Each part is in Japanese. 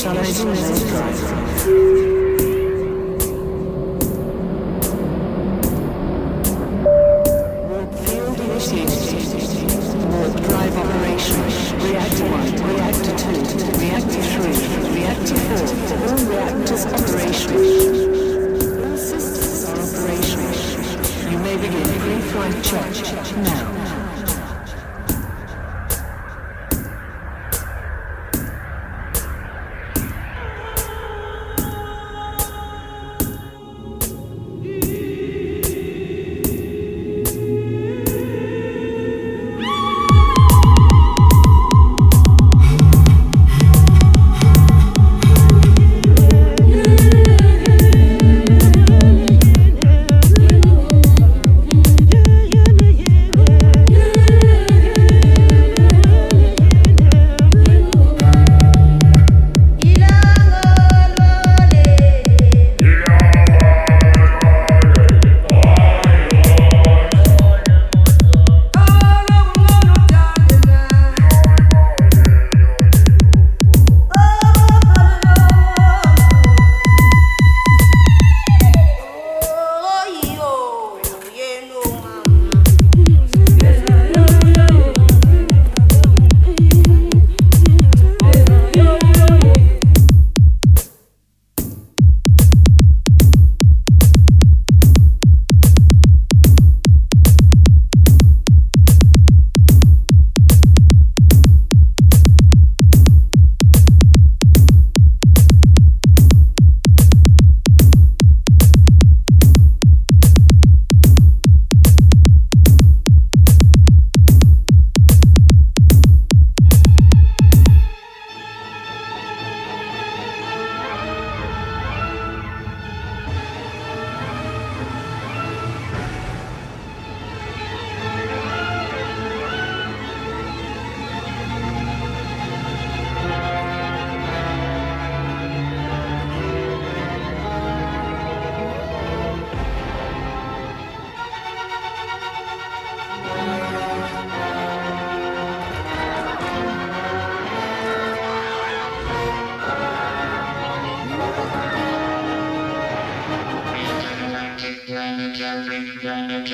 shall I do now?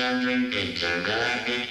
Standing.